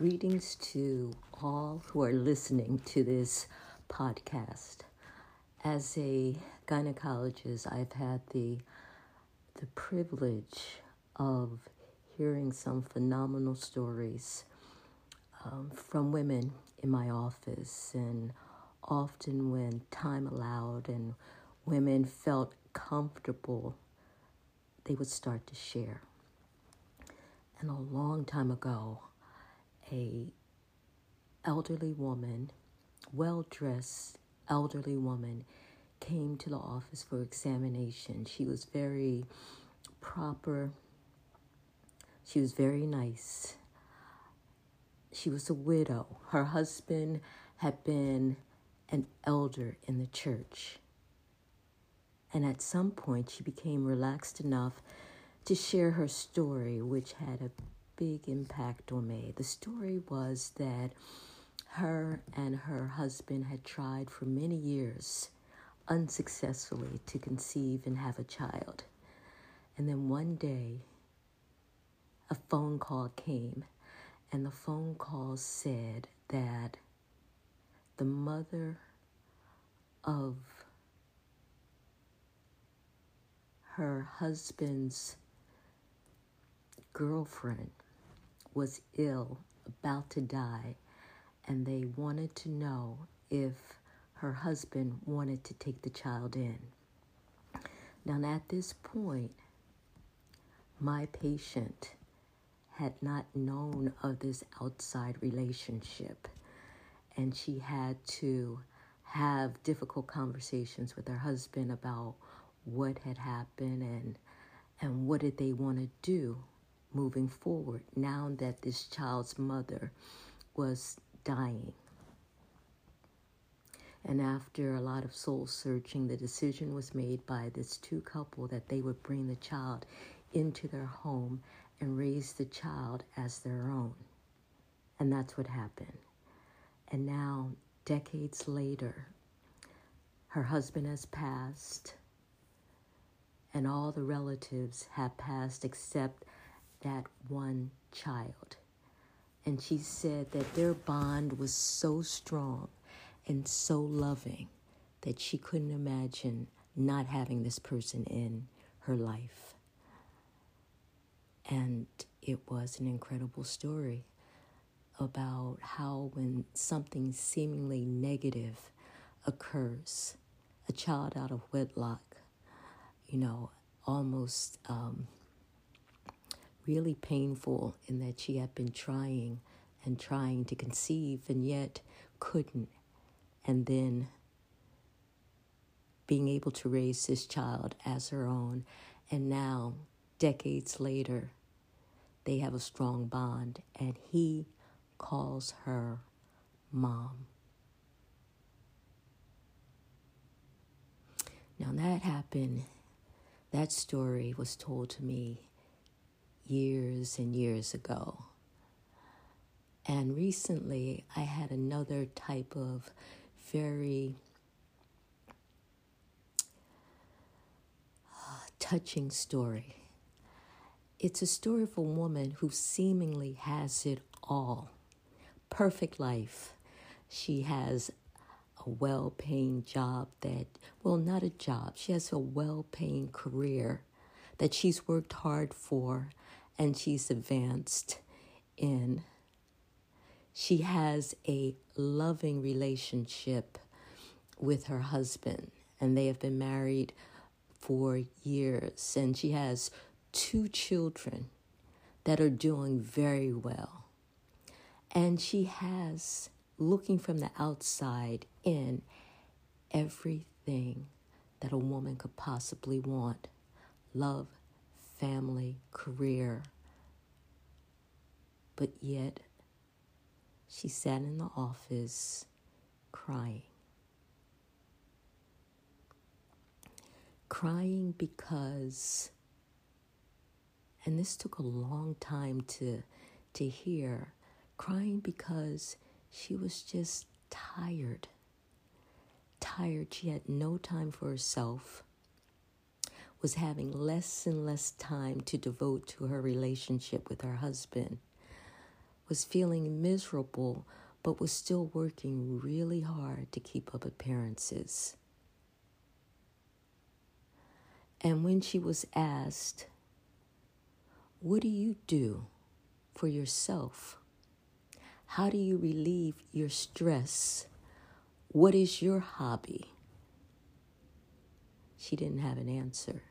Greetings to all who are listening to this podcast. As a gynecologist, I've had the the privilege of hearing some phenomenal stories um, from women in my office, and often when time allowed and women felt comfortable, they would start to share. And a long time ago, a elderly woman, well-dressed elderly woman came to the office for examination. She was very proper. She was very nice. She was a widow. Her husband had been an elder in the church. And at some point, she became relaxed enough to share her story, which had a big impact on me. The story was that her and her husband had tried for many years unsuccessfully to conceive and have a child. And then one day, a phone call came, and the phone call said that the mother of her husband's girlfriend was ill, about to die, and they wanted to know if her husband wanted to take the child in. Now, at this point, my patient had not known of this outside relationship, and she had to have difficult conversations with her husband about what had happened and and what did they want to do moving forward now that this child's mother was dying. And after a lot of soul searching, the decision was made by this two couple that they would bring the child into their home and raise the child as their own. And that's what happened. And now, decades later, her husband has passed, and all the relatives have passed except that one child. And she said that their bond was so strong and so loving that she couldn't imagine not having this person in her life. And it was an incredible story about how, when something seemingly negative occurs, a child out of wedlock, you know, almost um, really painful in that she had been trying and trying to conceive and yet couldn't. And then being able to raise this child as her own. And now, decades later, they have a strong bond, and he calls her mom. Now, that happened, that story was told to me years and years ago. And recently, I had another type of very uh, touching story. It's a story of a woman who seemingly has it all perfect life. She has a well paying job that, well, not a job, she has a well paying career that she's worked hard for and she's advanced in. She has a loving relationship with her husband, and they have been married for years, and she has two children that are doing very well. And she has, looking from the outside in, everything that a woman could possibly want love, family, career. But yet, she sat in the office crying. Crying because, and this took a long time to, to hear, crying because she was just tired. Tired. She had no time for herself was having less and less time to devote to her relationship with her husband, was feeling miserable but was still working really hard to keep up appearances. And when she was asked, What do you do for yourself? How do you relieve your stress? What is your hobby? She didn't have an answer.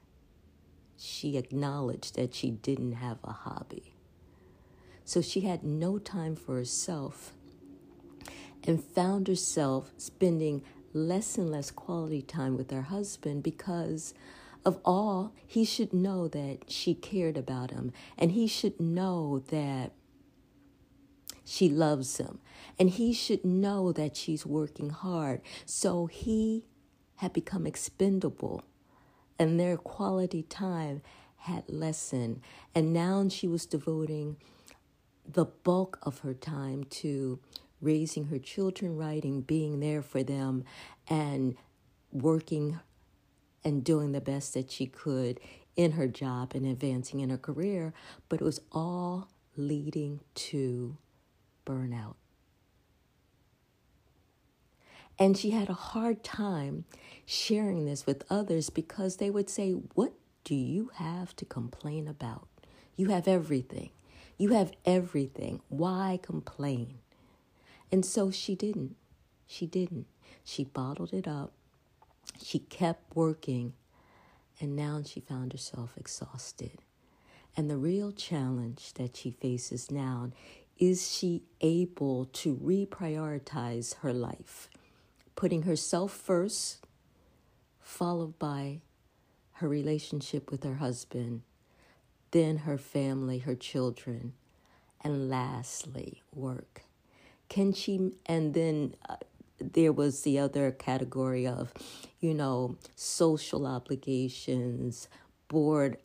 She acknowledged that she didn't have a hobby. So she had no time for herself and found herself spending less and less quality time with her husband because of all he should know that she cared about him and he should know that she loves him and he should know that she's working hard so he had become expendable and their quality time had lessened and now she was devoting the bulk of her time to raising her children writing, being there for them and working and doing the best that she could in her job and advancing in her career, but it was all leading to burnout. And she had a hard time sharing this with others because they would say, What do you have to complain about? You have everything. You have everything. Why complain? And so she didn't. She didn't. She bottled it up. She kept working. And now she found herself exhausted. And the real challenge that she faces now is she able to reprioritize her life, putting herself first, followed by her relationship with her husband, then her family, her children, and lastly, work. Can she, and then uh, there was the other category of, you know, social obligations, board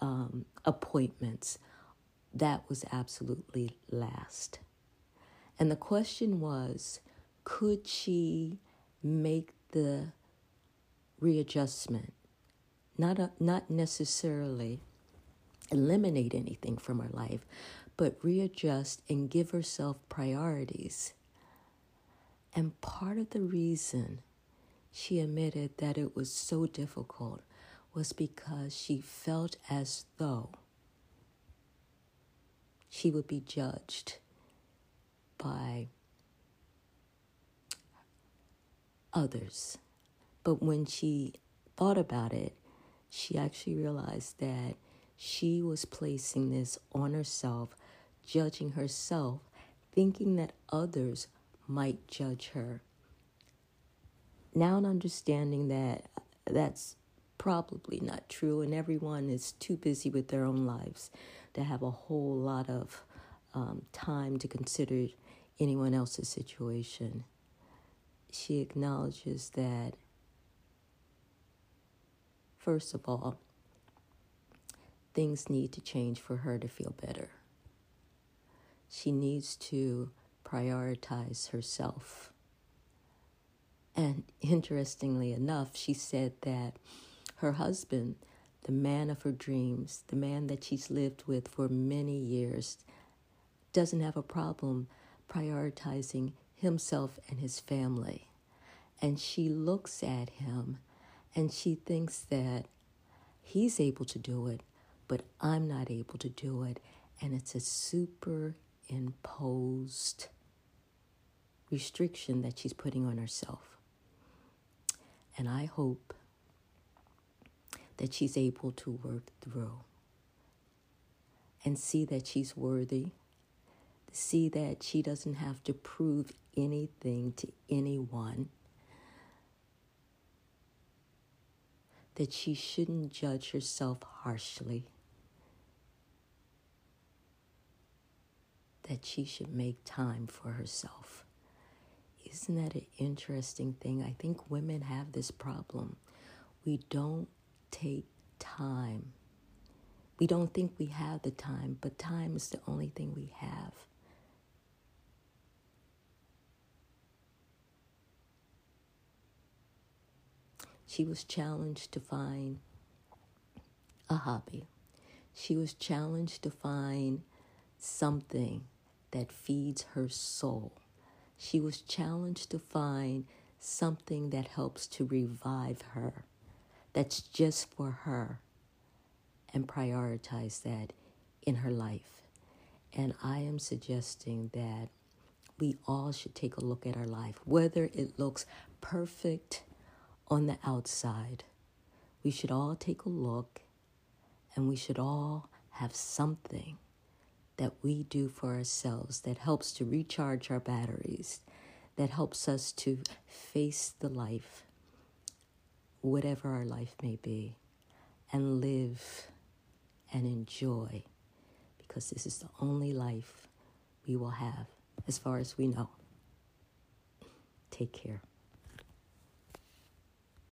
um, appointments. That was absolutely last. And the question was could she make the readjustment? Not, a, not necessarily eliminate anything from her life, but readjust and give herself priorities. And part of the reason she admitted that it was so difficult was because she felt as though she would be judged by others. But when she thought about it, she actually realized that she was placing this on herself judging herself, thinking that others might judge her. Now, an understanding that that's probably not true, and everyone is too busy with their own lives to have a whole lot of um, time to consider anyone else's situation. She acknowledges that, first of all, things need to change for her to feel better she needs to prioritize herself. And interestingly enough, she said that her husband, the man of her dreams, the man that she's lived with for many years, doesn't have a problem prioritizing himself and his family. And she looks at him and she thinks that he's able to do it, but I'm not able to do it. And it's a superimposed restriction that she's putting on herself. And I hope that she's able to work through and see that she's worthy, see that she doesn't have to prove anything to anyone, that she shouldn't judge herself harshly. that she should make time for herself. Isn't that an interesting thing? I think women have this problem. We don't take time. We don't think we have the time, but time is the only thing we have. She was challenged to find a hobby. She was challenged to find something that feeds her soul. She was challenged to find something that helps to revive her, that's just for her, and prioritize that in her life. And I am suggesting that we all should take a look at our life, whether it looks perfect on the outside. We should all take a look and we should all have something that we do for ourselves that helps to recharge our batteries, that helps us to face the life, whatever our life may be, and live and enjoy because this is the only life we will have as far as we know. Take care.